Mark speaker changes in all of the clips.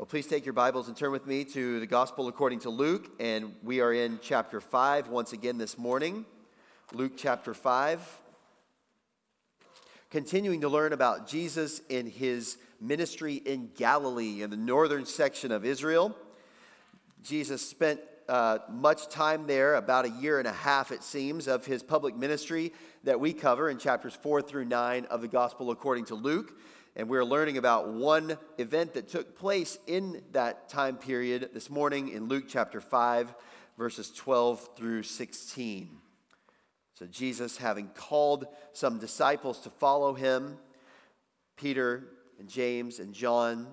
Speaker 1: Well, please take your Bibles and turn with me to the Gospel according to Luke, and we are in chapter 5 once again this morning. Luke chapter 5. Continuing to learn about Jesus in his ministry in Galilee, in the northern section of Israel. Jesus spent uh, much time there, about a year and a half, it seems, of his public ministry that we cover in chapters 4 through 9 of the Gospel according to Luke and we're learning about one event that took place in that time period this morning in Luke chapter 5, verses 12 through 16. So, Jesus, having called some disciples to follow him, Peter and James and John,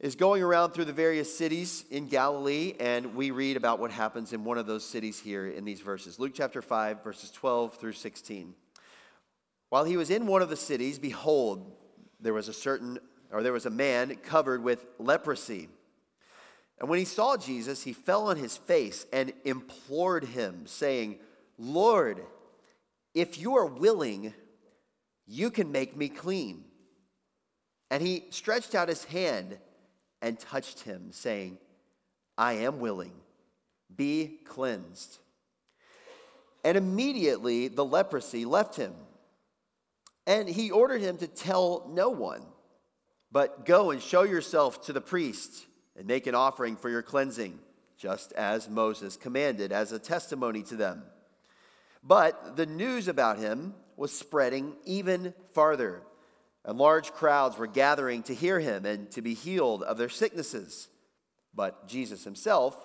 Speaker 1: is going around through the various cities in Galilee, and we read about what happens in one of those cities here in these verses. Luke chapter 5, verses 12 through 16. While he was in one of the cities, behold, there was a certain, or there was a man covered with leprosy. And when he saw Jesus, he fell on his face and implored him, saying, Lord, if you are willing, you can make me clean. And he stretched out his hand and touched him, saying, I am willing, be cleansed. And immediately the leprosy left him and he ordered him to tell no one, but go and show yourself to the priest and make an offering for your cleansing, just as Moses commanded as a testimony to them. But the news about him was spreading even farther, and large crowds were gathering to hear him and to be healed of their sicknesses. But Jesus himself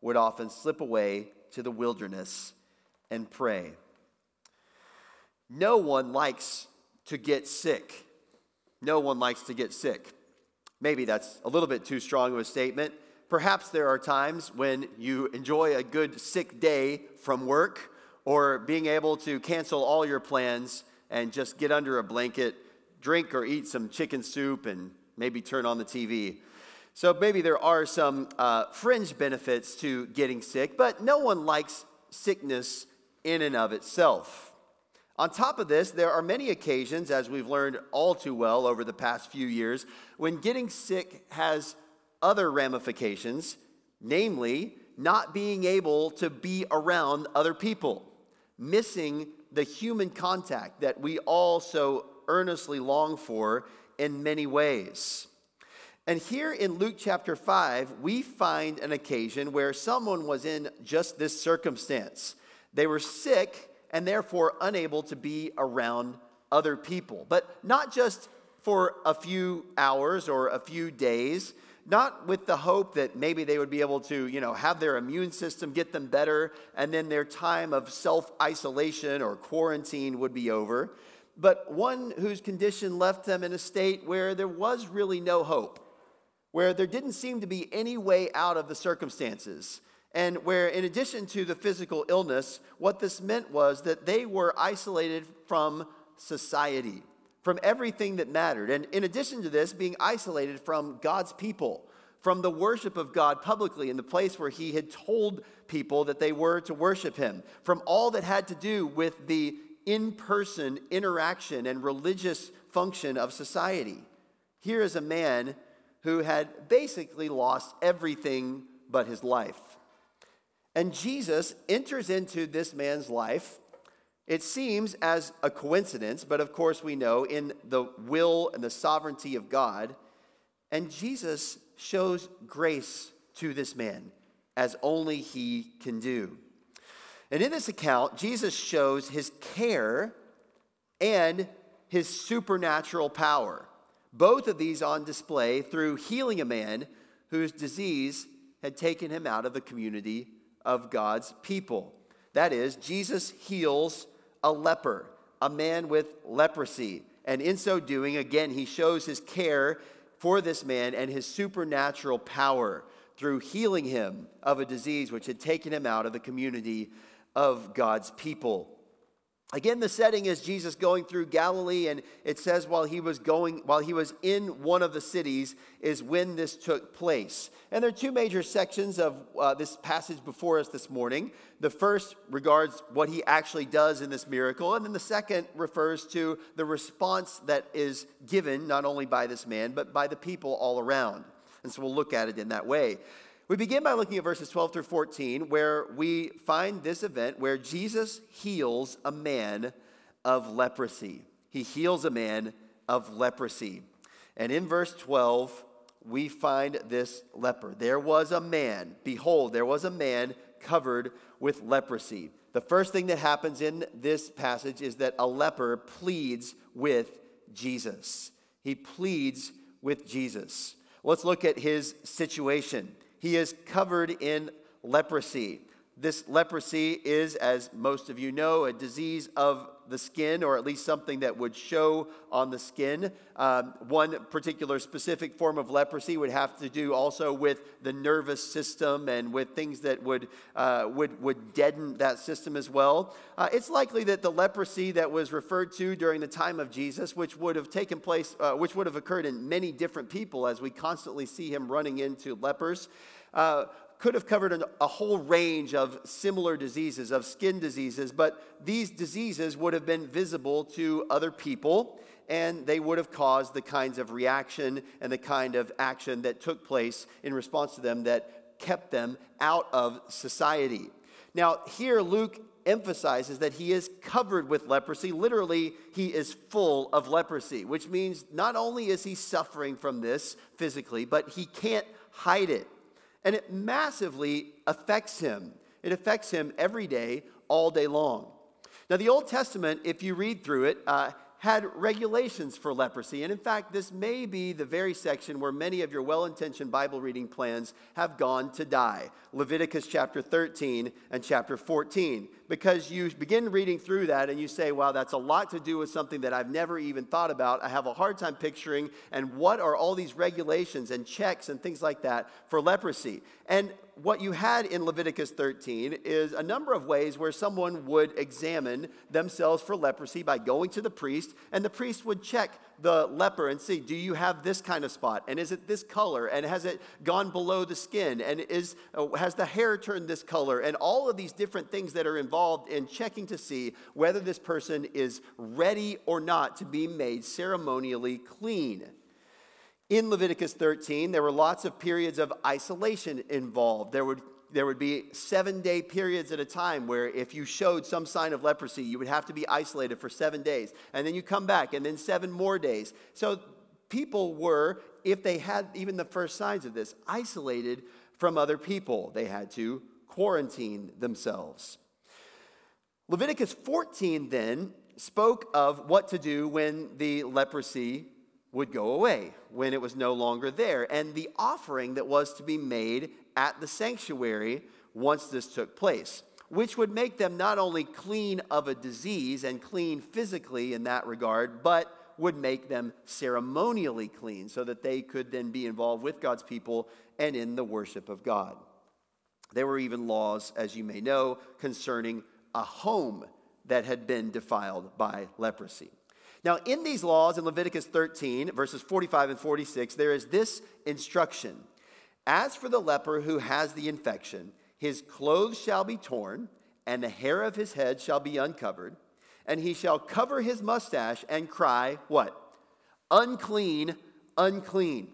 Speaker 1: would often slip away to the wilderness and pray. No one likes to get sick. No one likes to get sick. Maybe that's a little bit too strong of a statement. Perhaps there are times when you enjoy a good sick day from work or being able to cancel all your plans and just get under a blanket, drink or eat some chicken soup, and maybe turn on the TV. So maybe there are some uh, fringe benefits to getting sick, but no one likes sickness in and of itself. On top of this, there are many occasions, as we've learned all too well over the past few years, when getting sick has other ramifications, namely, not being able to be around other people, missing the human contact that we all so earnestly long for in many ways. And here in Luke chapter 5, we find an occasion where someone was in just this circumstance. They were sick and therefore unable to be around other people. But not just for a few hours or a few days, not with the hope that maybe they would be able to, you know, have their immune system get them better and then their time of self-isolation or quarantine would be over, but one whose condition left them in a state where there was really no hope, where there didn't seem to be any way out of the circumstances and where, in addition to the physical illness, what this meant was that they were isolated from society, from everything that mattered. And in addition to this, being isolated from God's people, from the worship of God publicly in the place where He had told people that they were to worship Him, from all that had to do with the in person interaction and religious function of society. Here is a man who had basically lost everything but his life. And Jesus enters into this man's life. It seems as a coincidence, but of course we know in the will and the sovereignty of God. And Jesus shows grace to this man as only he can do. And in this account, Jesus shows his care and his supernatural power. Both of these on display through healing a man whose disease had taken him out of the community of God's people. That is, Jesus heals a leper, a man with leprosy. And in so doing, again, he shows his care for this man and his supernatural power through healing him of a disease which had taken him out of the community of God's people. Again, the setting is Jesus going through Galilee, and it says while he was going, while he was in one of the cities, is when this took place. And there are two major sections of uh, this passage before us this morning. The first regards what he actually does in this miracle, and then the second refers to the response that is given not only by this man, but by the people all around. And so we'll look at it in that way. We begin by looking at verses 12 through 14, where we find this event where Jesus heals a man of leprosy. He heals a man of leprosy. And in verse 12, we find this leper. There was a man, behold, there was a man covered with leprosy. The first thing that happens in this passage is that a leper pleads with Jesus. He pleads with Jesus. Let's look at his situation. He is covered in leprosy. This leprosy is, as most of you know, a disease of the skin, or at least something that would show on the skin. Um, one particular specific form of leprosy would have to do also with the nervous system and with things that would, uh, would, would deaden that system as well. Uh, it's likely that the leprosy that was referred to during the time of Jesus, which would have taken place, uh, which would have occurred in many different people, as we constantly see him running into lepers. Uh, could have covered an, a whole range of similar diseases, of skin diseases, but these diseases would have been visible to other people and they would have caused the kinds of reaction and the kind of action that took place in response to them that kept them out of society. Now, here Luke emphasizes that he is covered with leprosy. Literally, he is full of leprosy, which means not only is he suffering from this physically, but he can't hide it. And it massively affects him. It affects him every day, all day long. Now, the Old Testament, if you read through it, uh, had regulations for leprosy. And in fact, this may be the very section where many of your well intentioned Bible reading plans have gone to die Leviticus chapter 13 and chapter 14. Because you begin reading through that and you say, wow, that's a lot to do with something that I've never even thought about. I have a hard time picturing. And what are all these regulations and checks and things like that for leprosy? And what you had in Leviticus 13 is a number of ways where someone would examine themselves for leprosy by going to the priest, and the priest would check the leper and see do you have this kind of spot? And is it this color? And has it gone below the skin? And is uh, has the hair turned this color? And all of these different things that are involved in checking to see whether this person is ready or not to be made ceremonially clean in Leviticus 13, there were lots of periods of isolation involved. There would, there would be seven day periods at a time where if you showed some sign of leprosy, you would have to be isolated for seven days. And then you come back, and then seven more days. So people were, if they had even the first signs of this, isolated from other people. They had to quarantine themselves. Leviticus 14 then spoke of what to do when the leprosy would go away when it was no longer there, and the offering that was to be made at the sanctuary once this took place, which would make them not only clean of a disease and clean physically in that regard, but would make them ceremonially clean so that they could then be involved with God's people and in the worship of God. There were even laws, as you may know, concerning a home that had been defiled by leprosy. Now, in these laws in Leviticus 13, verses 45 and 46, there is this instruction As for the leper who has the infection, his clothes shall be torn, and the hair of his head shall be uncovered, and he shall cover his mustache and cry, What? Unclean, unclean.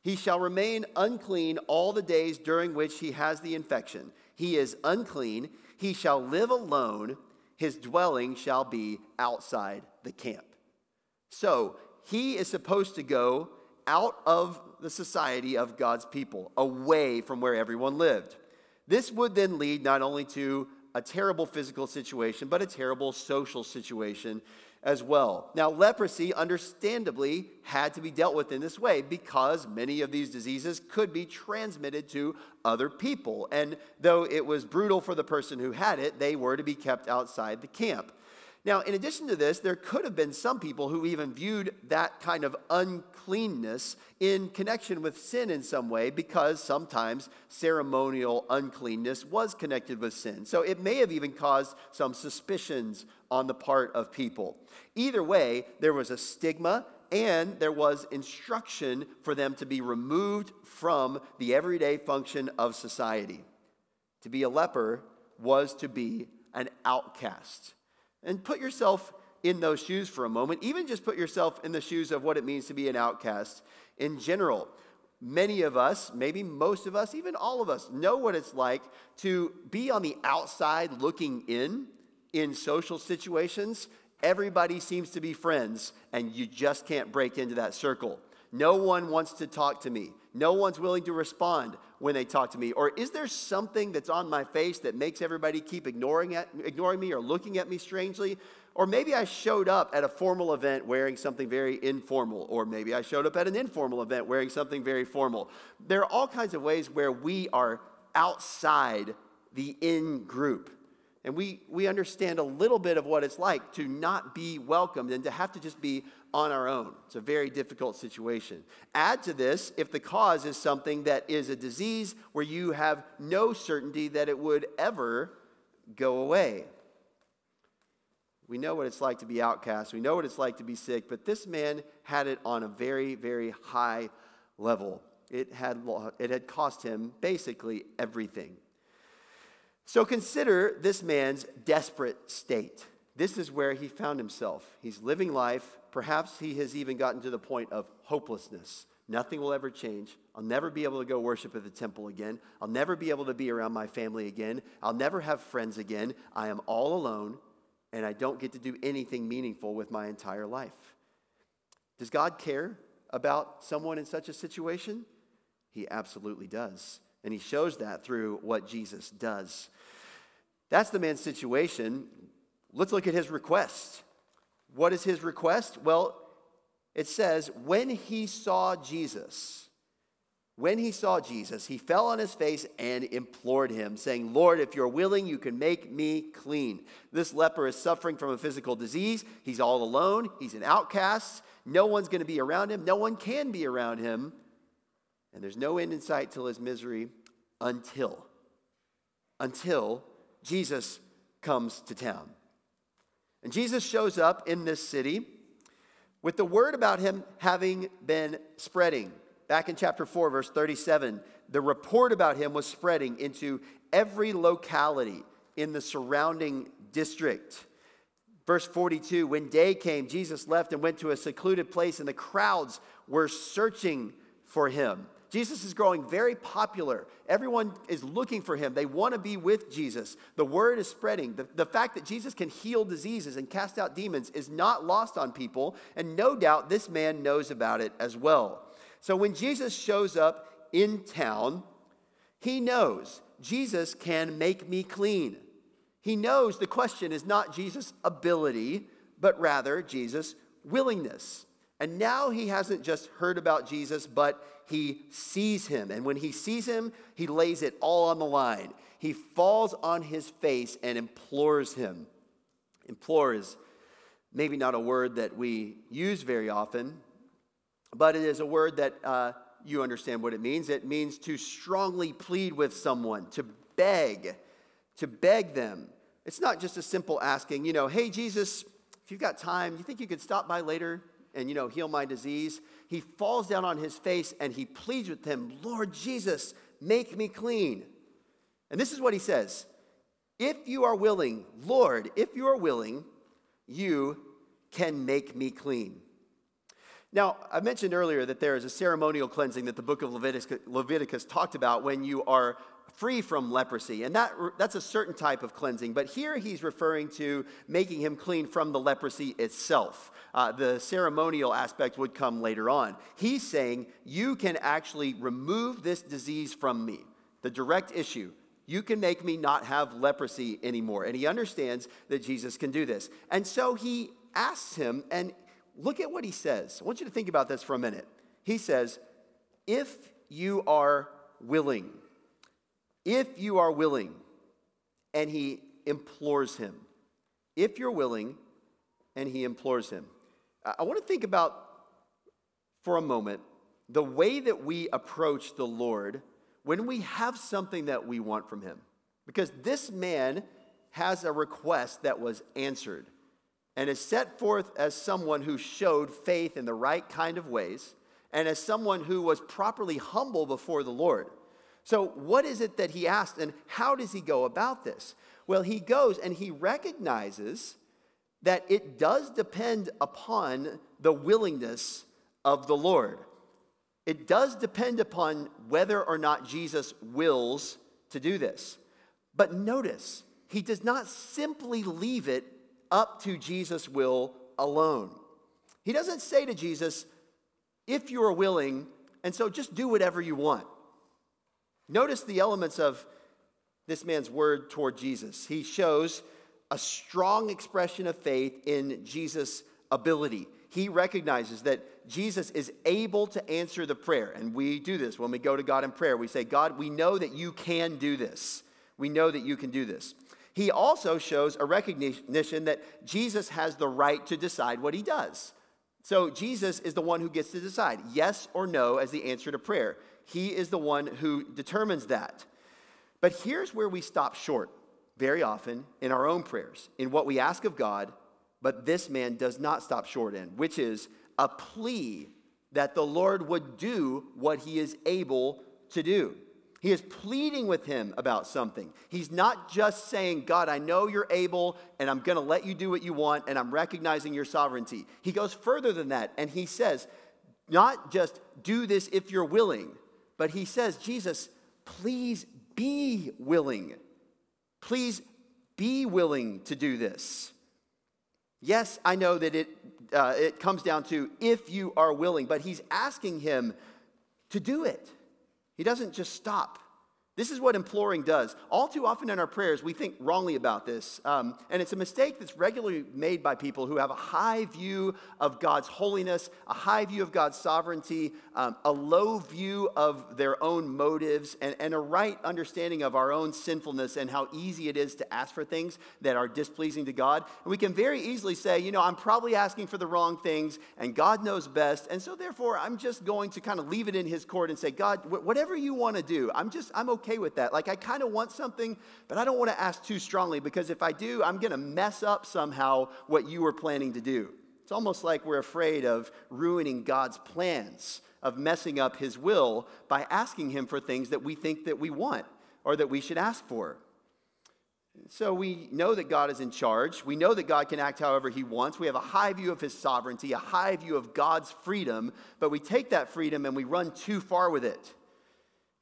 Speaker 1: He shall remain unclean all the days during which he has the infection. He is unclean. He shall live alone. His dwelling shall be outside the camp. So he is supposed to go out of the society of God's people, away from where everyone lived. This would then lead not only to a terrible physical situation, but a terrible social situation as well. Now, leprosy, understandably, had to be dealt with in this way because many of these diseases could be transmitted to other people. And though it was brutal for the person who had it, they were to be kept outside the camp. Now, in addition to this, there could have been some people who even viewed that kind of uncleanness in connection with sin in some way because sometimes ceremonial uncleanness was connected with sin. So it may have even caused some suspicions on the part of people. Either way, there was a stigma and there was instruction for them to be removed from the everyday function of society. To be a leper was to be an outcast. And put yourself in those shoes for a moment. Even just put yourself in the shoes of what it means to be an outcast in general. many of us, maybe most of us, even all of us, know what it's like to be on the outside looking in in social situations. Everybody seems to be friends, and you just can't break into that circle. No one wants to talk to me. No one's willing to respond when they talk to me. Or is there something that's on my face that makes everybody keep ignoring, at, ignoring me or looking at me strangely? Or maybe I showed up at a formal event wearing something very informal, or maybe I showed up at an informal event wearing something very formal. There are all kinds of ways where we are outside the in group. And we, we understand a little bit of what it's like to not be welcomed and to have to just be on our own. It's a very difficult situation. Add to this if the cause is something that is a disease where you have no certainty that it would ever go away. We know what it's like to be outcast. We know what it's like to be sick, but this man had it on a very, very high level. It had, it had cost him basically everything. So consider this man's desperate state. This is where he found himself. He's living life. Perhaps he has even gotten to the point of hopelessness. Nothing will ever change. I'll never be able to go worship at the temple again. I'll never be able to be around my family again. I'll never have friends again. I am all alone and I don't get to do anything meaningful with my entire life. Does God care about someone in such a situation? He absolutely does. And he shows that through what Jesus does. That's the man's situation. Let's look at his request. What is his request? Well, it says, when he saw Jesus, when he saw Jesus, he fell on his face and implored him, saying, Lord, if you're willing, you can make me clean. This leper is suffering from a physical disease. He's all alone. He's an outcast. No one's going to be around him. No one can be around him. And there's no end in sight till his misery until, until Jesus comes to town. And Jesus shows up in this city with the word about him having been spreading. Back in chapter 4, verse 37, the report about him was spreading into every locality in the surrounding district. Verse 42 When day came, Jesus left and went to a secluded place, and the crowds were searching for him. Jesus is growing very popular. Everyone is looking for him. They want to be with Jesus. The word is spreading. The, the fact that Jesus can heal diseases and cast out demons is not lost on people, and no doubt this man knows about it as well. So when Jesus shows up in town, he knows Jesus can make me clean. He knows the question is not Jesus' ability, but rather Jesus' willingness. And now he hasn't just heard about Jesus, but he sees him. And when he sees him, he lays it all on the line. He falls on his face and implores him. Implore is maybe not a word that we use very often, but it is a word that uh, you understand what it means. It means to strongly plead with someone, to beg, to beg them. It's not just a simple asking, you know, hey, Jesus, if you've got time, you think you could stop by later and, you know, heal my disease? He falls down on his face and he pleads with him, Lord Jesus, make me clean. And this is what he says If you are willing, Lord, if you are willing, you can make me clean. Now, I mentioned earlier that there is a ceremonial cleansing that the book of Leviticus, Leviticus talked about when you are free from leprosy. And that, that's a certain type of cleansing. But here he's referring to making him clean from the leprosy itself. Uh, the ceremonial aspect would come later on. He's saying, You can actually remove this disease from me. The direct issue. You can make me not have leprosy anymore. And he understands that Jesus can do this. And so he asks him, and look at what he says. I want you to think about this for a minute. He says, If you are willing, if you are willing, and he implores him. If you're willing, and he implores him. I want to think about for a moment the way that we approach the Lord when we have something that we want from him. Because this man has a request that was answered and is set forth as someone who showed faith in the right kind of ways and as someone who was properly humble before the Lord. So, what is it that he asked, and how does he go about this? Well, he goes and he recognizes that it does depend upon the willingness of the Lord. it does depend upon whether or not Jesus wills to do this. But notice, he does not simply leave it up to Jesus' will alone. He doesn't say to Jesus, if you are willing, and so just do whatever you want. Notice the elements of this man's word toward Jesus. He shows a strong expression of faith in Jesus' ability. He recognizes that Jesus is able to answer the prayer. And we do this when we go to God in prayer. We say, God, we know that you can do this. We know that you can do this. He also shows a recognition that Jesus has the right to decide what he does. So Jesus is the one who gets to decide yes or no as the answer to prayer. He is the one who determines that. But here's where we stop short very often in our own prayers, in what we ask of God, but this man does not stop short in, which is a plea that the Lord would do what he is able to do. He is pleading with him about something. He's not just saying, God, I know you're able, and I'm going to let you do what you want, and I'm recognizing your sovereignty. He goes further than that, and he says, not just do this if you're willing, but he says, Jesus, please be willing. Please be willing to do this. Yes, I know that it, uh, it comes down to if you are willing, but he's asking him to do it. He doesn't just stop. This is what imploring does. All too often in our prayers, we think wrongly about this. Um, and it's a mistake that's regularly made by people who have a high view of God's holiness, a high view of God's sovereignty, um, a low view of their own motives, and, and a right understanding of our own sinfulness and how easy it is to ask for things that are displeasing to God. And we can very easily say, you know, I'm probably asking for the wrong things, and God knows best. And so therefore, I'm just going to kind of leave it in His court and say, God, whatever you want to do, I'm just, I'm okay okay with that. Like, I kind of want something, but I don't want to ask too strongly because if I do, I'm going to mess up somehow what you were planning to do. It's almost like we're afraid of ruining God's plans, of messing up his will by asking him for things that we think that we want or that we should ask for. So we know that God is in charge. We know that God can act however he wants. We have a high view of his sovereignty, a high view of God's freedom, but we take that freedom and we run too far with it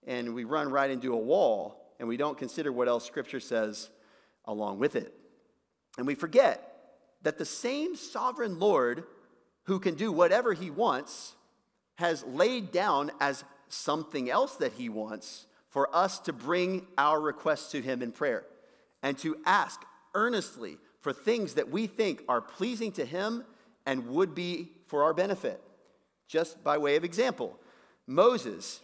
Speaker 1: and we run right into a wall and we don't consider what else Scripture says along with it. And we forget that the same sovereign Lord who can do whatever he wants has laid down as something else that he wants for us to bring our requests to him in prayer and to ask earnestly for things that we think are pleasing to him and would be for our benefit. Just by way of example, Moses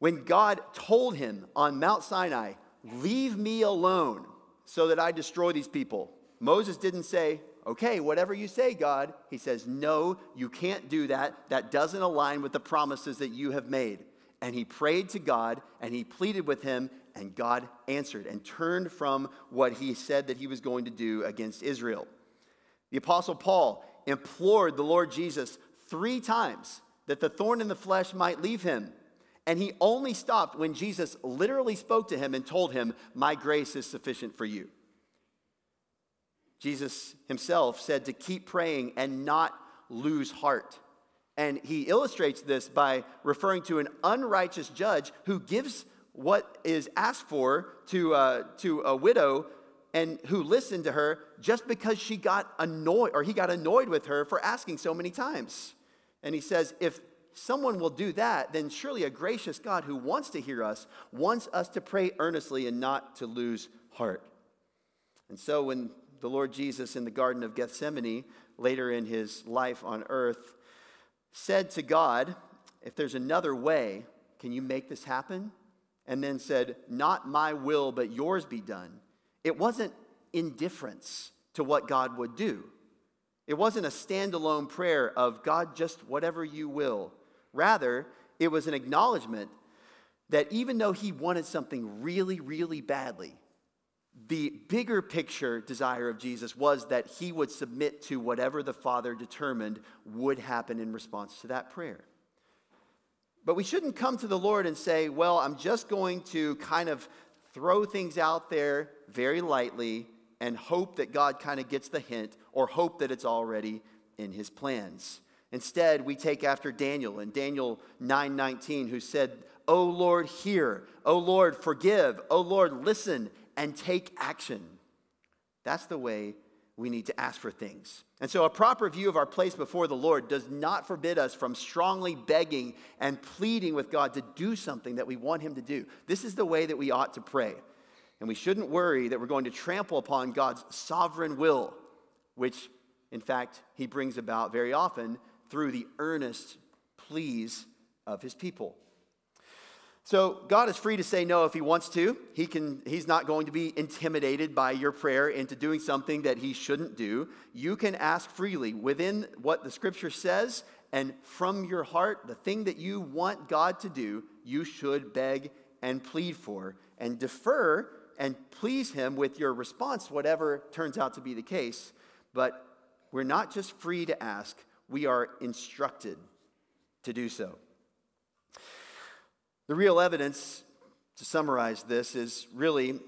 Speaker 1: when God told him on Mount Sinai, Leave me alone so that I destroy these people, Moses didn't say, Okay, whatever you say, God. He says, No, you can't do that. That doesn't align with the promises that you have made. And he prayed to God and he pleaded with him, and God answered and turned from what he said that he was going to do against Israel. The Apostle Paul implored the Lord Jesus three times that the thorn in the flesh might leave him. And he only stopped when Jesus literally spoke to him and told him, My grace is sufficient for you. Jesus himself said to keep praying and not lose heart. And he illustrates this by referring to an unrighteous judge who gives what is asked for to, uh, to a widow and who listened to her just because she got annoyed or he got annoyed with her for asking so many times. And he says, if someone will do that, then surely a gracious God who wants to hear us wants us to pray earnestly and not to lose heart. And so when the Lord Jesus in the Garden of Gethsemane, later in his life on earth, said to God, If there's another way, can you make this happen? And then said, Not my will, but yours be done. It wasn't indifference to what God would do. It wasn't a standalone prayer of God, just whatever you will. Rather, it was an acknowledgement that even though he wanted something really, really badly, the bigger picture desire of Jesus was that he would submit to whatever the Father determined would happen in response to that prayer. But we shouldn't come to the Lord and say, well, I'm just going to kind of throw things out there very lightly and hope that God kind of gets the hint or hope that it's already in his plans. Instead, we take after Daniel in Daniel 9:19 who said, "O Lord, hear. O Lord, forgive. O Lord, listen and take action." That's the way we need to ask for things. And so, a proper view of our place before the Lord does not forbid us from strongly begging and pleading with God to do something that we want Him to do. This is the way that we ought to pray. And we shouldn't worry that we're going to trample upon God's sovereign will, which, in fact, He brings about very often through the earnest pleas of His people. So God is free to say no if he wants to. He can, he's not going to be intimidated by your prayer into doing something that he shouldn't do. You can ask freely within what the scripture says and from your heart, the thing that you want God to do, you should beg and plead for and defer and please him with your response, whatever turns out to be the case. But we're not just free to ask, we are instructed to do so. The real evidence, to summarize this, is really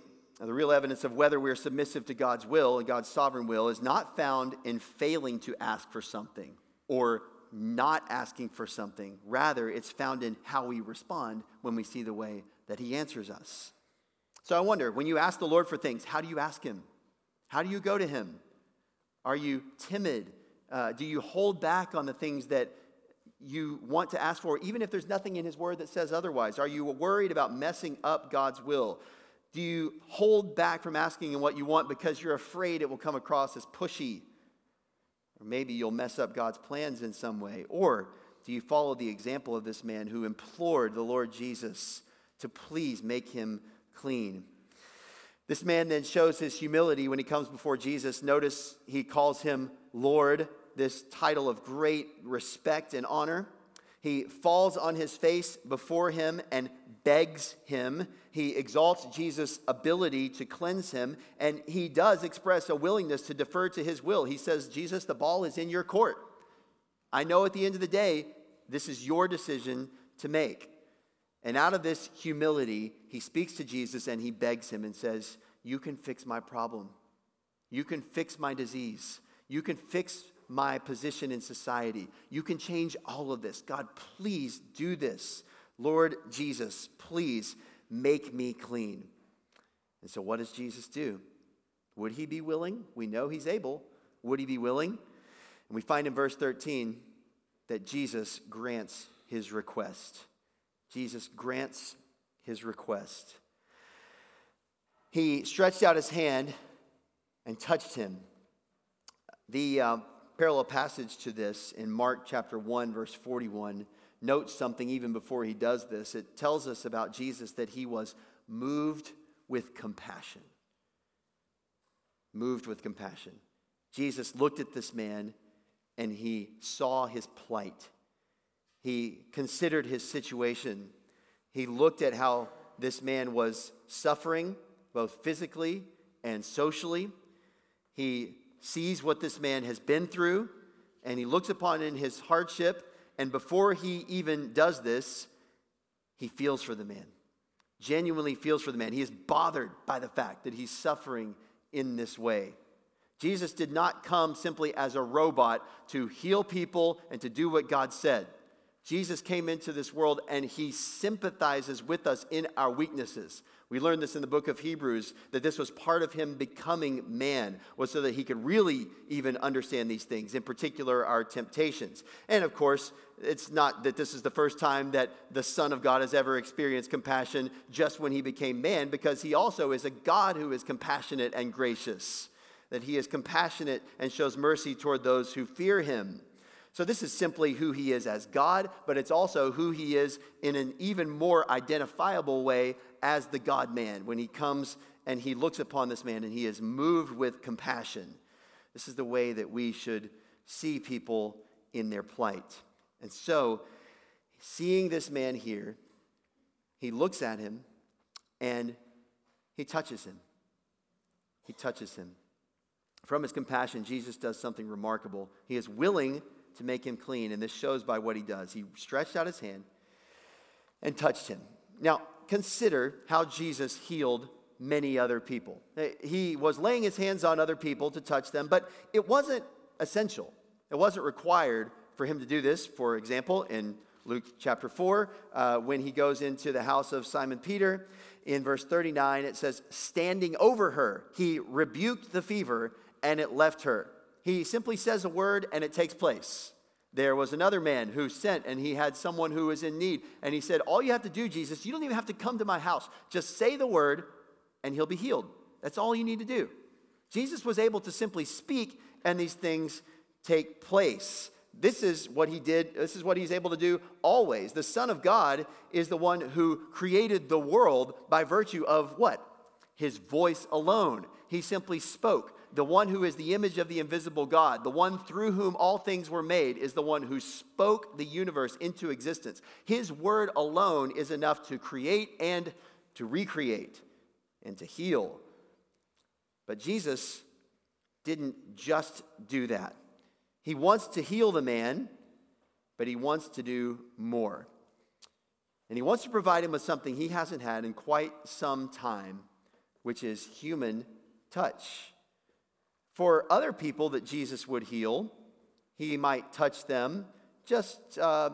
Speaker 1: the real evidence of whether we're submissive to God's will and God's sovereign will is not found in failing to ask for something or not asking for something. Rather, it's found in how we respond when we see the way that He answers us. So I wonder when you ask the Lord for things, how do you ask Him? How do you go to Him? Are you timid? Uh, do you hold back on the things that you want to ask for, even if there's nothing in His Word that says otherwise? Are you worried about messing up God's will? Do you hold back from asking in what you want because you're afraid it will come across as pushy? Or maybe you'll mess up God's plans in some way? Or do you follow the example of this man who implored the Lord Jesus to please make him clean? This man then shows his humility when he comes before Jesus. Notice he calls him Lord this title of great respect and honor. He falls on his face before him and begs him. He exalts Jesus' ability to cleanse him, and he does express a willingness to defer to his will. He says, Jesus, the ball is in your court. I know at the end of the day, this is your decision to make. And out of this humility, he speaks to Jesus and he begs him and says, You can fix my problem. You can fix my disease. You can fix my position in society. You can change all of this. God, please do this. Lord Jesus, please make me clean. And so, what does Jesus do? Would he be willing? We know he's able. Would he be willing? And we find in verse 13 that Jesus grants his request. Jesus grants his request. He stretched out his hand and touched him. The uh, parallel passage to this in Mark chapter 1, verse 41 notes something even before he does this. It tells us about Jesus that he was moved with compassion. Moved with compassion. Jesus looked at this man and he saw his plight. He considered his situation. He looked at how this man was suffering, both physically and socially. He sees what this man has been through and he looks upon in his hardship. And before he even does this, he feels for the man, genuinely feels for the man. He is bothered by the fact that he's suffering in this way. Jesus did not come simply as a robot to heal people and to do what God said. Jesus came into this world and he sympathizes with us in our weaknesses. We learned this in the book of Hebrews that this was part of him becoming man, was so that he could really even understand these things, in particular our temptations. And of course, it's not that this is the first time that the Son of God has ever experienced compassion just when he became man, because he also is a God who is compassionate and gracious, that he is compassionate and shows mercy toward those who fear him. So, this is simply who he is as God, but it's also who he is in an even more identifiable way as the God man when he comes and he looks upon this man and he is moved with compassion. This is the way that we should see people in their plight. And so, seeing this man here, he looks at him and he touches him. He touches him. From his compassion, Jesus does something remarkable. He is willing to make him clean. And this shows by what he does. He stretched out his hand and touched him. Now, consider how Jesus healed many other people. He was laying his hands on other people to touch them, but it wasn't essential, it wasn't required for him to do this. For example, in Luke chapter 4, uh, when he goes into the house of Simon Peter, in verse 39, it says, Standing over her, he rebuked the fever, and it left her. He simply says a word, and it takes place. There was another man who sent, and he had someone who was in need. And he said, All you have to do, Jesus, you don't even have to come to my house. Just say the word, and he'll be healed. That's all you need to do. Jesus was able to simply speak, and these things take place. This is what he did. This is what he's able to do always. The Son of God is the one who created the world by virtue of what? His voice alone. He simply spoke the one who is the image of the invisible God, the one through whom all things were made, is the one who spoke the universe into existence. His word alone is enough to create and to recreate and to heal. But Jesus didn't just do that. He wants to heal the man, but he wants to do more. And he wants to provide him with something he hasn't had in quite some time, which is human touch. For other people that Jesus would heal, he might touch them just uh,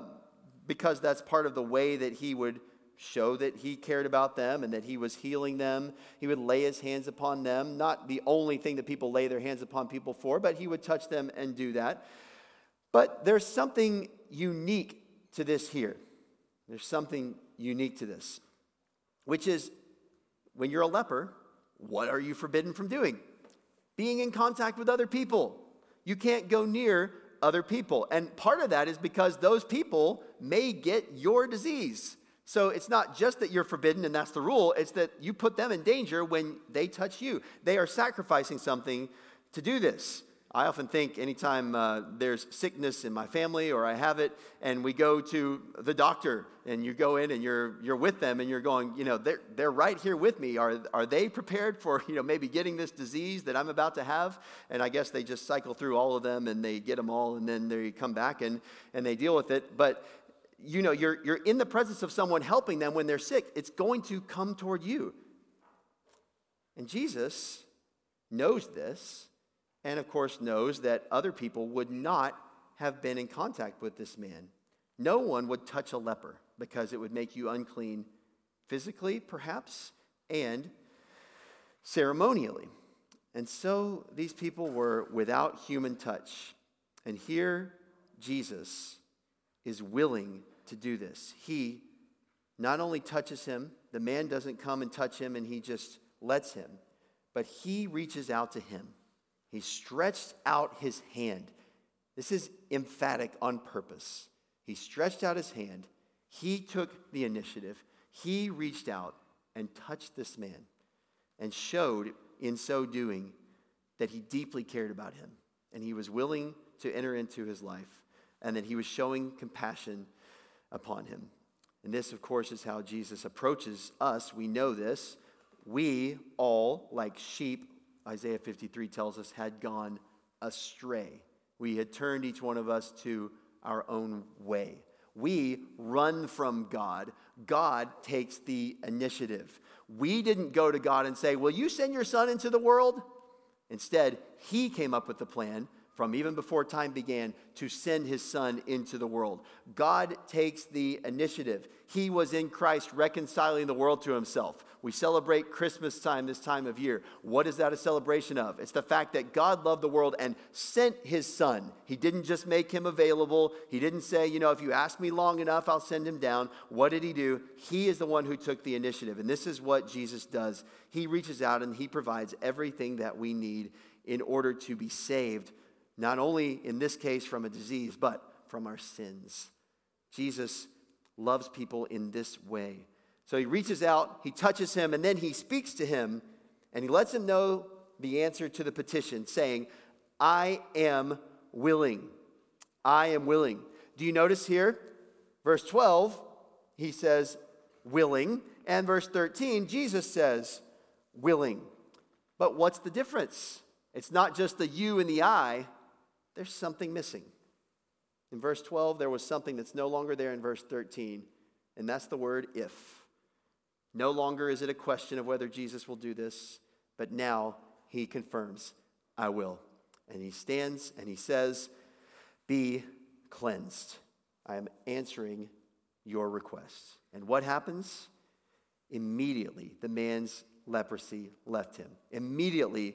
Speaker 1: because that's part of the way that he would show that he cared about them and that he was healing them. He would lay his hands upon them, not the only thing that people lay their hands upon people for, but he would touch them and do that. But there's something unique to this here. There's something unique to this, which is when you're a leper, what are you forbidden from doing? Being in contact with other people. You can't go near other people. And part of that is because those people may get your disease. So it's not just that you're forbidden and that's the rule, it's that you put them in danger when they touch you. They are sacrificing something to do this. I often think anytime uh, there's sickness in my family or I have it, and we go to the doctor, and you go in and you're, you're with them, and you're going, you know, they're, they're right here with me. Are, are they prepared for, you know, maybe getting this disease that I'm about to have? And I guess they just cycle through all of them and they get them all, and then they come back and, and they deal with it. But, you know, you're, you're in the presence of someone helping them when they're sick. It's going to come toward you. And Jesus knows this and of course knows that other people would not have been in contact with this man. No one would touch a leper because it would make you unclean physically, perhaps, and ceremonially. And so these people were without human touch. And here Jesus is willing to do this. He not only touches him, the man doesn't come and touch him and he just lets him, but he reaches out to him. He stretched out his hand. This is emphatic on purpose. He stretched out his hand. He took the initiative. He reached out and touched this man and showed in so doing that he deeply cared about him and he was willing to enter into his life and that he was showing compassion upon him. And this, of course, is how Jesus approaches us. We know this. We all, like sheep, Isaiah 53 tells us, had gone astray. We had turned each one of us to our own way. We run from God. God takes the initiative. We didn't go to God and say, Will you send your son into the world? Instead, He came up with the plan from even before time began to send his son into the world. God takes the initiative. He was in Christ reconciling the world to himself. We celebrate Christmas time this time of year. What is that a celebration of? It's the fact that God loved the world and sent his son. He didn't just make him available. He didn't say, you know, if you ask me long enough, I'll send him down. What did he do? He is the one who took the initiative. And this is what Jesus does. He reaches out and he provides everything that we need in order to be saved not only in this case from a disease, but from our sins. Jesus loves people in this way. So he reaches out, he touches him, and then he speaks to him, and he lets him know the answer to the petition, saying, I am willing. I am willing. Do you notice here? Verse 12, he says, willing. And verse 13, Jesus says, willing. But what's the difference? It's not just the you and the I, there's something missing. In verse 12, there was something that's no longer there in verse 13, and that's the word if. No longer is it a question of whether Jesus will do this, but now he confirms, I will. And he stands and he says, Be cleansed. I am answering your request. And what happens? Immediately, the man's leprosy left him. Immediately,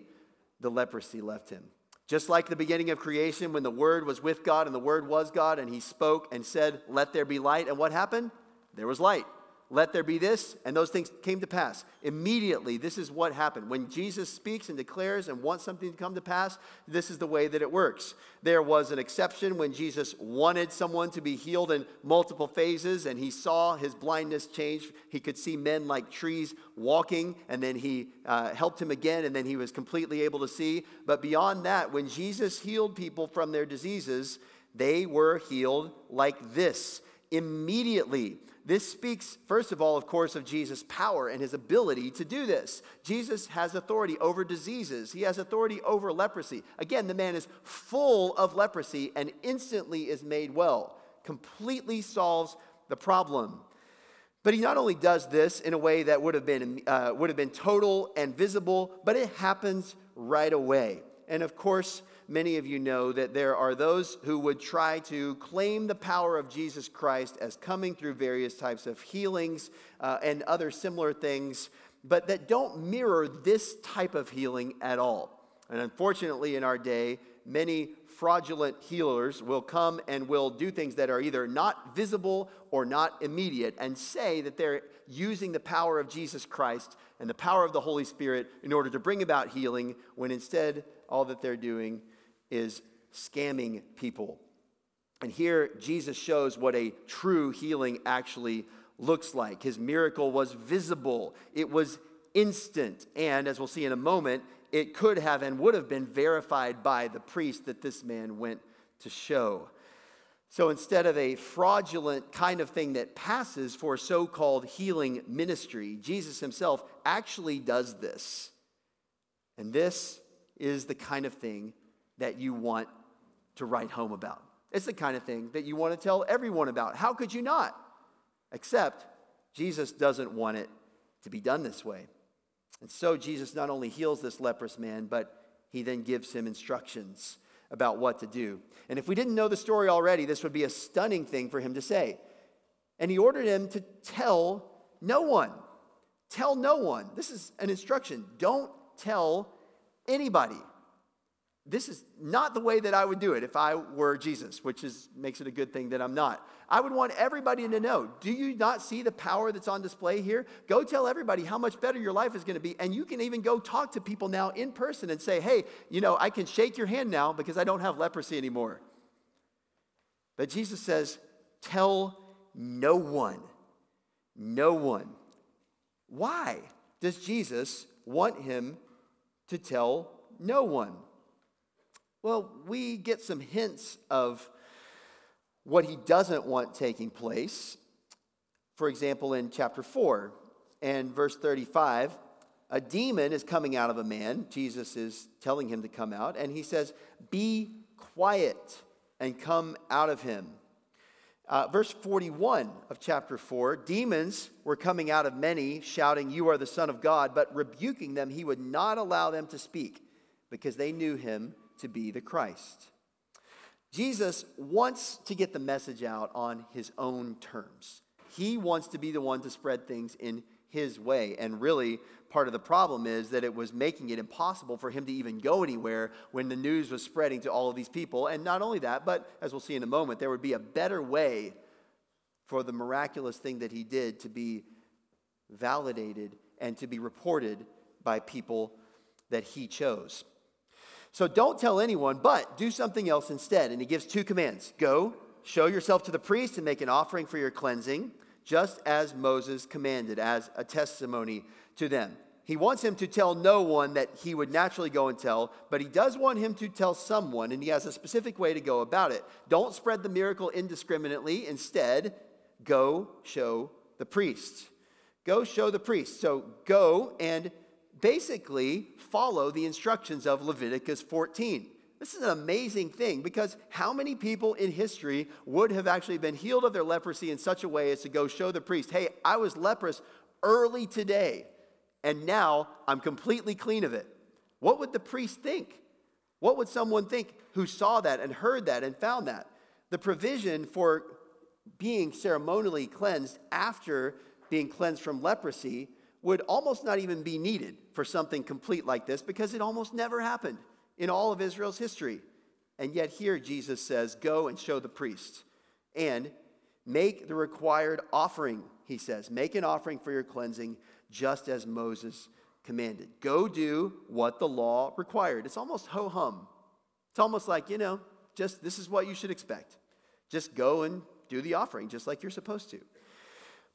Speaker 1: the leprosy left him. Just like the beginning of creation, when the Word was with God and the Word was God, and He spoke and said, Let there be light. And what happened? There was light let there be this, and those things came to pass. Immediately, this is what happened. When Jesus speaks and declares and wants something to come to pass, this is the way that it works. There was an exception when Jesus wanted someone to be healed in multiple phases, and he saw his blindness change. He could see men like trees walking, and then he uh, helped him again, and then he was completely able to see. But beyond that, when Jesus healed people from their diseases, they were healed like this immediately. This speaks, first of all, of course, of Jesus' power and his ability to do this. Jesus has authority over diseases, he has authority over leprosy. Again, the man is full of leprosy and instantly is made well, completely solves the problem. But he not only does this in a way that would have been, uh, would have been total and visible, but it happens right away. And of course, many of you know that there are those who would try to claim the power of Jesus Christ as coming through various types of healings uh, and other similar things, but that don't mirror this type of healing at all. And unfortunately, in our day, many fraudulent healers will come and will do things that are either not visible or not immediate and say that they're using the power of Jesus Christ and the power of the Holy Spirit in order to bring about healing when instead all that they're doing is scamming people. And here, Jesus shows what a true healing actually looks like. His miracle was visible, it was instant, and as we'll see in a moment, it could have and would have been verified by the priest that this man went to show. So instead of a fraudulent kind of thing that passes for so called healing ministry, Jesus himself actually does this. And this is the kind of thing that you want to write home about. It's the kind of thing that you want to tell everyone about. How could you not? Except Jesus doesn't want it to be done this way. And so Jesus not only heals this leprous man, but he then gives him instructions about what to do. And if we didn't know the story already, this would be a stunning thing for him to say. And he ordered him to tell no one. Tell no one. This is an instruction. Don't tell anybody. This is not the way that I would do it if I were Jesus, which is, makes it a good thing that I'm not. I would want everybody to know do you not see the power that's on display here? Go tell everybody how much better your life is going to be. And you can even go talk to people now in person and say, hey, you know, I can shake your hand now because I don't have leprosy anymore. But Jesus says, tell no one. No one. Why does Jesus want him to tell no one? Well, we get some hints of what he doesn't want taking place. For example, in chapter 4 and verse 35, a demon is coming out of a man. Jesus is telling him to come out, and he says, Be quiet and come out of him. Uh, verse 41 of chapter 4 demons were coming out of many, shouting, You are the Son of God, but rebuking them, he would not allow them to speak because they knew him to be the Christ. Jesus wants to get the message out on his own terms. He wants to be the one to spread things in his way. And really, part of the problem is that it was making it impossible for him to even go anywhere when the news was spreading to all of these people. And not only that, but as we'll see in a moment, there would be a better way for the miraculous thing that he did to be validated and to be reported by people that he chose. So don't tell anyone, but do something else instead. And he gives two commands Go, show yourself to the priest, and make an offering for your cleansing, just as Moses commanded, as a testimony to them. He wants him to tell no one that he would naturally go and tell, but he does want him to tell someone, and he has a specific way to go about it. Don't spread the miracle indiscriminately. Instead, go show the priest. Go show the priest. So go and basically follow the instructions of Leviticus 14. This is an amazing thing because how many people in history would have actually been healed of their leprosy in such a way as to go show the priest, hey, I was leprous early today, and now I'm completely clean of it? What would the priest think? What would someone think who saw that and heard that and found that? the provision for being ceremonially cleansed after being cleansed from leprosy would almost not even be needed for something complete like this because it almost never happened in all of Israel's history. And yet, here Jesus says, Go and show the priests and make the required offering, he says. Make an offering for your cleansing, just as Moses commanded. Go do what the law required. It's almost ho hum. It's almost like, you know, just this is what you should expect. Just go and do the offering, just like you're supposed to.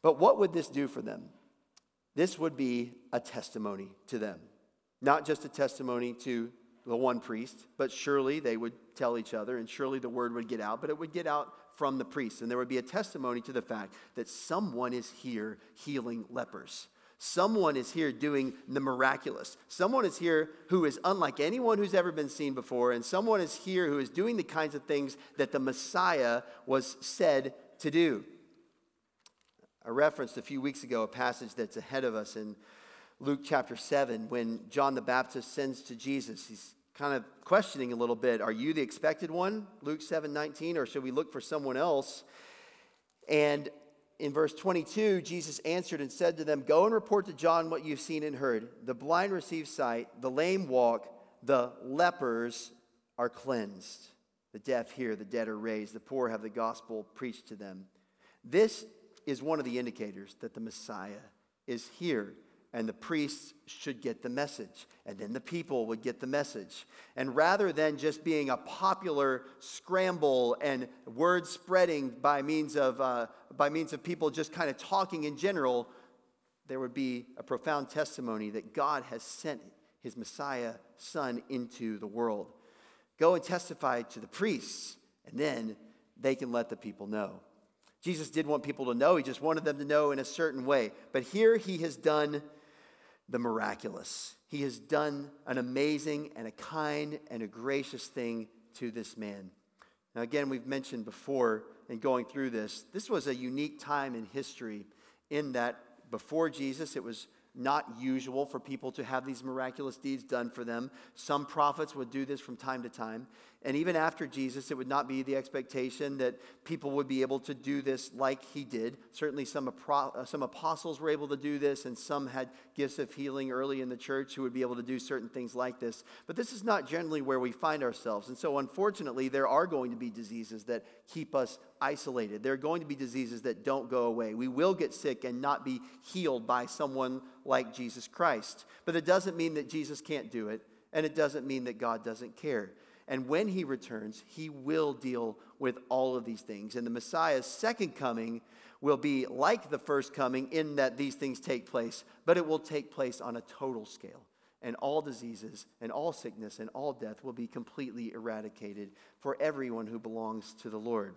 Speaker 1: But what would this do for them? This would be a testimony to them. Not just a testimony to the one priest, but surely they would tell each other, and surely the word would get out, but it would get out from the priest. And there would be a testimony to the fact that someone is here healing lepers. Someone is here doing the miraculous. Someone is here who is unlike anyone who's ever been seen before, and someone is here who is doing the kinds of things that the Messiah was said to do. I referenced a few weeks ago a passage that's ahead of us in Luke chapter 7 when John the Baptist sends to Jesus. He's kind of questioning a little bit Are you the expected one, Luke 7 19, or should we look for someone else? And in verse 22, Jesus answered and said to them, Go and report to John what you've seen and heard. The blind receive sight, the lame walk, the lepers are cleansed, the deaf hear, the dead are raised, the poor have the gospel preached to them. This is one of the indicators that the Messiah is here and the priests should get the message, and then the people would get the message. And rather than just being a popular scramble and word spreading by means of, uh, by means of people just kind of talking in general, there would be a profound testimony that God has sent his Messiah son into the world. Go and testify to the priests, and then they can let the people know. Jesus did want people to know, he just wanted them to know in a certain way. But here he has done the miraculous. He has done an amazing and a kind and a gracious thing to this man. Now, again, we've mentioned before in going through this, this was a unique time in history in that before Jesus, it was not usual for people to have these miraculous deeds done for them. Some prophets would do this from time to time. And even after Jesus, it would not be the expectation that people would be able to do this like he did. Certainly, some, uh, some apostles were able to do this, and some had gifts of healing early in the church who would be able to do certain things like this. But this is not generally where we find ourselves. And so, unfortunately, there are going to be diseases that keep us isolated. There are going to be diseases that don't go away. We will get sick and not be healed by someone like Jesus Christ. But it doesn't mean that Jesus can't do it, and it doesn't mean that God doesn't care. And when he returns, he will deal with all of these things. And the Messiah's second coming will be like the first coming in that these things take place, but it will take place on a total scale. And all diseases and all sickness and all death will be completely eradicated for everyone who belongs to the Lord.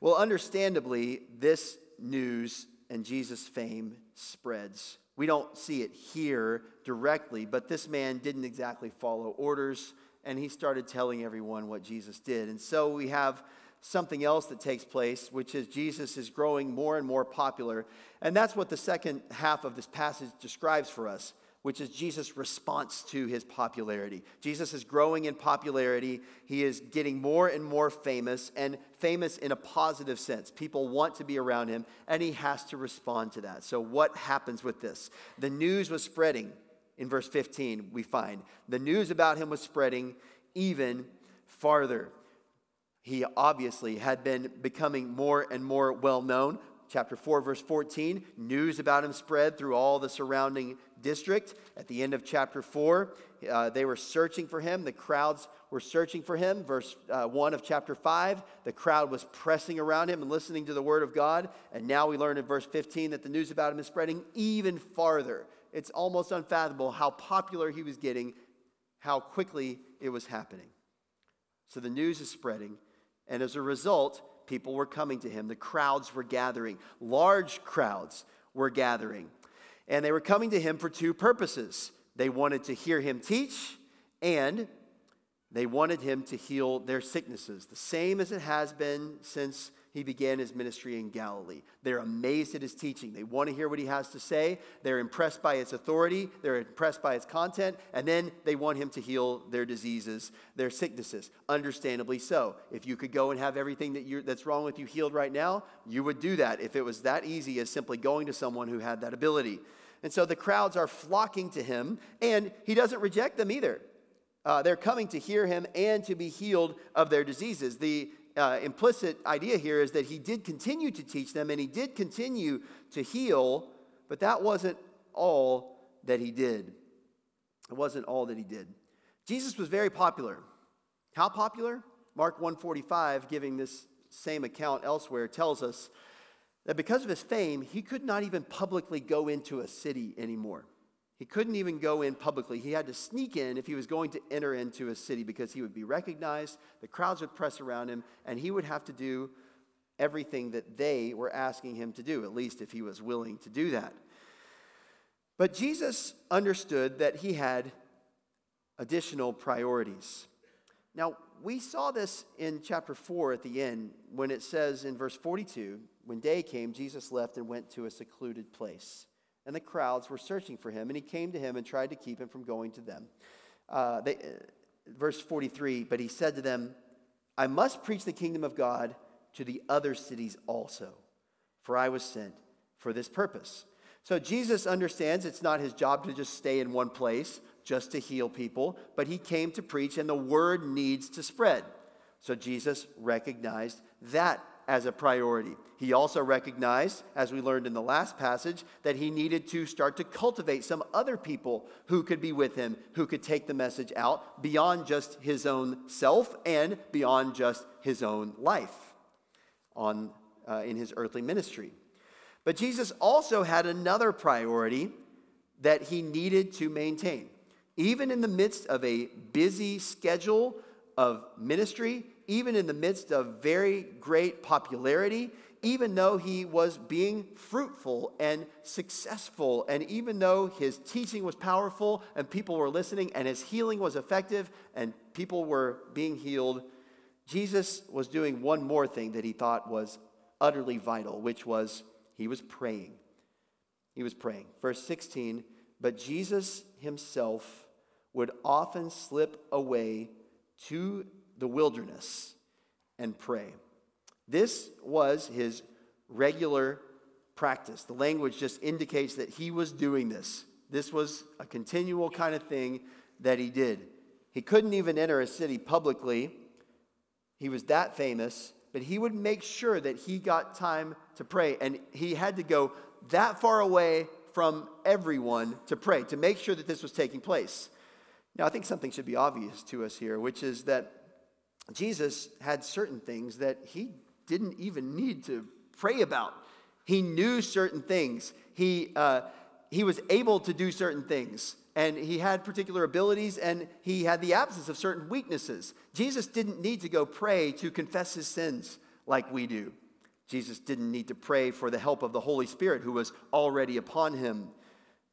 Speaker 1: Well, understandably, this news and Jesus' fame spreads. We don't see it here directly, but this man didn't exactly follow orders and he started telling everyone what Jesus did. And so we have something else that takes place, which is Jesus is growing more and more popular. And that's what the second half of this passage describes for us, which is Jesus' response to his popularity. Jesus is growing in popularity. He is getting more and more famous, and famous in a positive sense. People want to be around him, and he has to respond to that. So, what happens with this? The news was spreading in verse 15, we find the news about him was spreading even farther. He obviously had been becoming more and more well known. Chapter 4, verse 14, news about him spread through all the surrounding district. At the end of chapter 4, uh, they were searching for him. The crowds were searching for him. Verse uh, 1 of chapter 5, the crowd was pressing around him and listening to the word of God. And now we learn in verse 15 that the news about him is spreading even farther it's almost unfathomable how popular he was getting, how quickly it was happening. So the news is spreading, and as a result, people were coming to him. The crowds were gathering, large crowds were gathering. And they were coming to him for two purposes they wanted to hear him teach, and they wanted him to heal their sicknesses, the same as it has been since he began his ministry in Galilee. They're amazed at his teaching. They want to hear what he has to say. They're impressed by its authority. They're impressed by its content. And then they want him to heal their diseases, their sicknesses. Understandably so. If you could go and have everything that that's wrong with you healed right now, you would do that if it was that easy as simply going to someone who had that ability. And so the crowds are flocking to him, and he doesn't reject them either. Uh, they're coming to hear him and to be healed of their diseases. The uh, implicit idea here is that he did continue to teach them and he did continue to heal, but that wasn't all that he did. It wasn't all that he did. Jesus was very popular. How popular? Mark 145, giving this same account elsewhere, tells us that because of his fame, he could not even publicly go into a city anymore. He couldn't even go in publicly. He had to sneak in if he was going to enter into a city because he would be recognized, the crowds would press around him, and he would have to do everything that they were asking him to do, at least if he was willing to do that. But Jesus understood that he had additional priorities. Now, we saw this in chapter 4 at the end when it says in verse 42 when day came, Jesus left and went to a secluded place. And the crowds were searching for him, and he came to him and tried to keep him from going to them. Uh, they, uh, verse 43 But he said to them, I must preach the kingdom of God to the other cities also, for I was sent for this purpose. So Jesus understands it's not his job to just stay in one place, just to heal people, but he came to preach, and the word needs to spread. So Jesus recognized that as a priority. He also recognized, as we learned in the last passage, that he needed to start to cultivate some other people who could be with him, who could take the message out beyond just his own self and beyond just his own life on, uh, in his earthly ministry. But Jesus also had another priority that he needed to maintain. Even in the midst of a busy schedule of ministry, even in the midst of very great popularity, even though he was being fruitful and successful, and even though his teaching was powerful and people were listening and his healing was effective and people were being healed, Jesus was doing one more thing that he thought was utterly vital, which was he was praying. He was praying. Verse 16, but Jesus himself would often slip away to the wilderness and pray. This was his regular practice. The language just indicates that he was doing this. This was a continual kind of thing that he did. He couldn't even enter a city publicly, he was that famous, but he would make sure that he got time to pray. And he had to go that far away from everyone to pray, to make sure that this was taking place. Now, I think something should be obvious to us here, which is that Jesus had certain things that he didn't even need to pray about. He knew certain things. He, uh, he was able to do certain things. And he had particular abilities and he had the absence of certain weaknesses. Jesus didn't need to go pray to confess his sins like we do. Jesus didn't need to pray for the help of the Holy Spirit who was already upon him.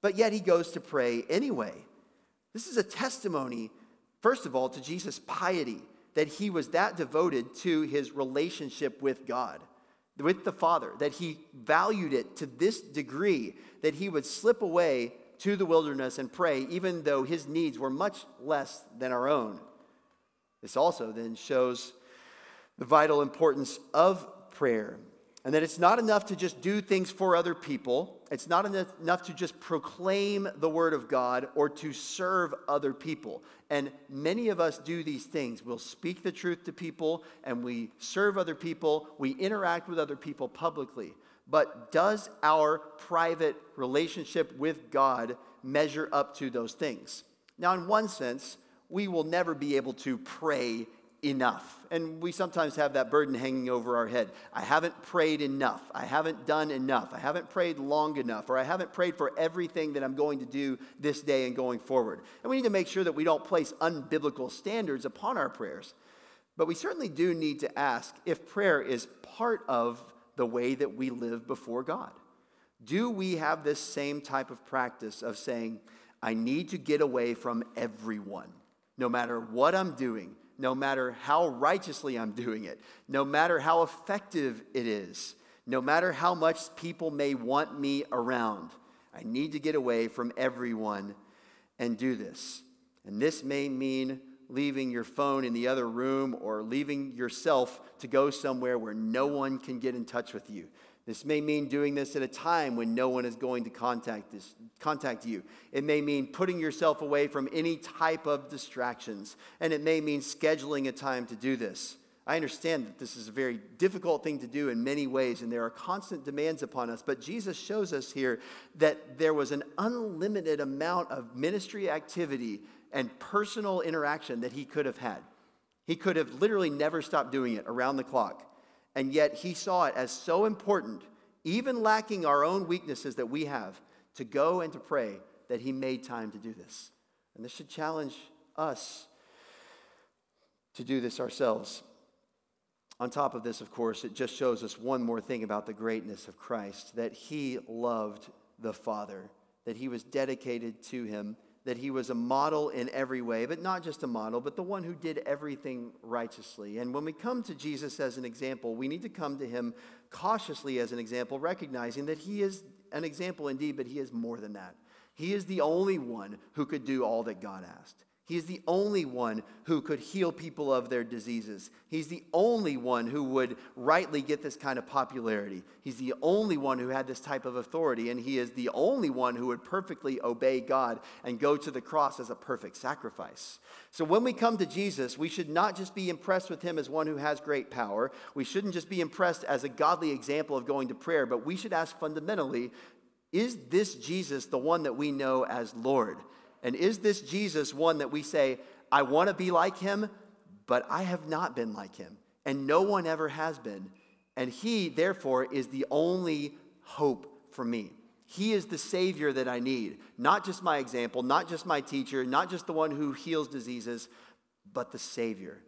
Speaker 1: But yet he goes to pray anyway. This is a testimony, first of all, to Jesus' piety that he was that devoted to his relationship with God, with the Father, that he valued it to this degree that he would slip away to the wilderness and pray, even though his needs were much less than our own. This also then shows the vital importance of prayer and that it's not enough to just do things for other people. It's not enough to just proclaim the word of God or to serve other people. And many of us do these things. We'll speak the truth to people and we serve other people, we interact with other people publicly. But does our private relationship with God measure up to those things? Now, in one sense, we will never be able to pray enough. And we sometimes have that burden hanging over our head. I haven't prayed enough. I haven't done enough. I haven't prayed long enough. Or I haven't prayed for everything that I'm going to do this day and going forward. And we need to make sure that we don't place unbiblical standards upon our prayers. But we certainly do need to ask if prayer is part of the way that we live before God. Do we have this same type of practice of saying, I need to get away from everyone, no matter what I'm doing? No matter how righteously I'm doing it, no matter how effective it is, no matter how much people may want me around. I need to get away from everyone and do this. And this may mean leaving your phone in the other room or leaving yourself to go somewhere where no one can get in touch with you. This may mean doing this at a time when no one is going to contact, this, contact you. It may mean putting yourself away from any type of distractions. And it may mean scheduling a time to do this. I understand that this is a very difficult thing to do in many ways, and there are constant demands upon us. But Jesus shows us here that there was an unlimited amount of ministry activity and personal interaction that he could have had. He could have literally never stopped doing it around the clock. And yet he saw it as so important, even lacking our own weaknesses that we have, to go and to pray that he made time to do this. And this should challenge us to do this ourselves. On top of this, of course, it just shows us one more thing about the greatness of Christ that he loved the Father, that he was dedicated to him, that he was a model in every way, but not just a model, but the one who did everything righteously. And when we come to Jesus as an example, we need to come to him cautiously as an example, recognizing that he is an example indeed, but he is more than that. He is the only one who could do all that God asked. He is the only one who could heal people of their diseases. He's the only one who would rightly get this kind of popularity. He's the only one who had this type of authority, and he is the only one who would perfectly obey God and go to the cross as a perfect sacrifice. So when we come to Jesus, we should not just be impressed with him as one who has great power. We shouldn't just be impressed as a godly example of going to prayer, but we should ask fundamentally is this Jesus the one that we know as Lord? And is this Jesus one that we say, I want to be like him, but I have not been like him, and no one ever has been? And he, therefore, is the only hope for me. He is the Savior that I need. Not just my example, not just my teacher, not just the one who heals diseases, but the Savior.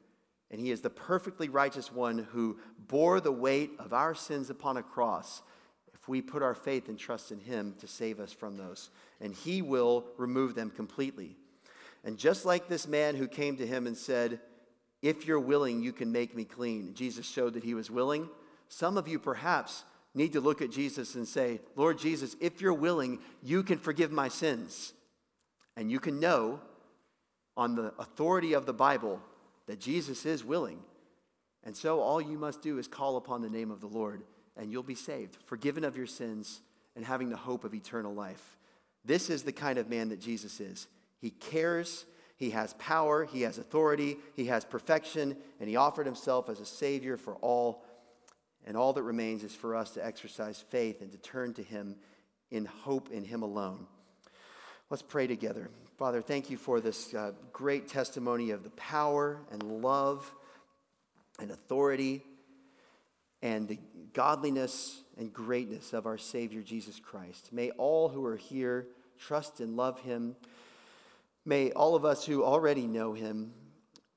Speaker 1: And He is the perfectly righteous one who bore the weight of our sins upon a cross if we put our faith and trust in Him to save us from those and he will remove them completely. And just like this man who came to him and said, If you're willing, you can make me clean, Jesus showed that he was willing. Some of you perhaps need to look at Jesus and say, Lord Jesus, if you're willing, you can forgive my sins. And you can know on the authority of the Bible that Jesus is willing. And so all you must do is call upon the name of the Lord, and you'll be saved, forgiven of your sins, and having the hope of eternal life. This is the kind of man that Jesus is. He cares, he has power, he has authority, he has perfection, and he offered himself as a savior for all. And all that remains is for us to exercise faith and to turn to him in hope in him alone. Let's pray together. Father, thank you for this uh, great testimony of the power and love and authority and the godliness and greatness of our Savior Jesus Christ. May all who are here trust and love him. May all of us who already know him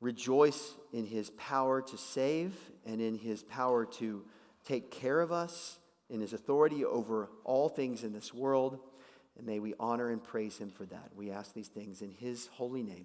Speaker 1: rejoice in his power to save and in his power to take care of us, in his authority over all things in this world. And may we honor and praise him for that. We ask these things in his holy name.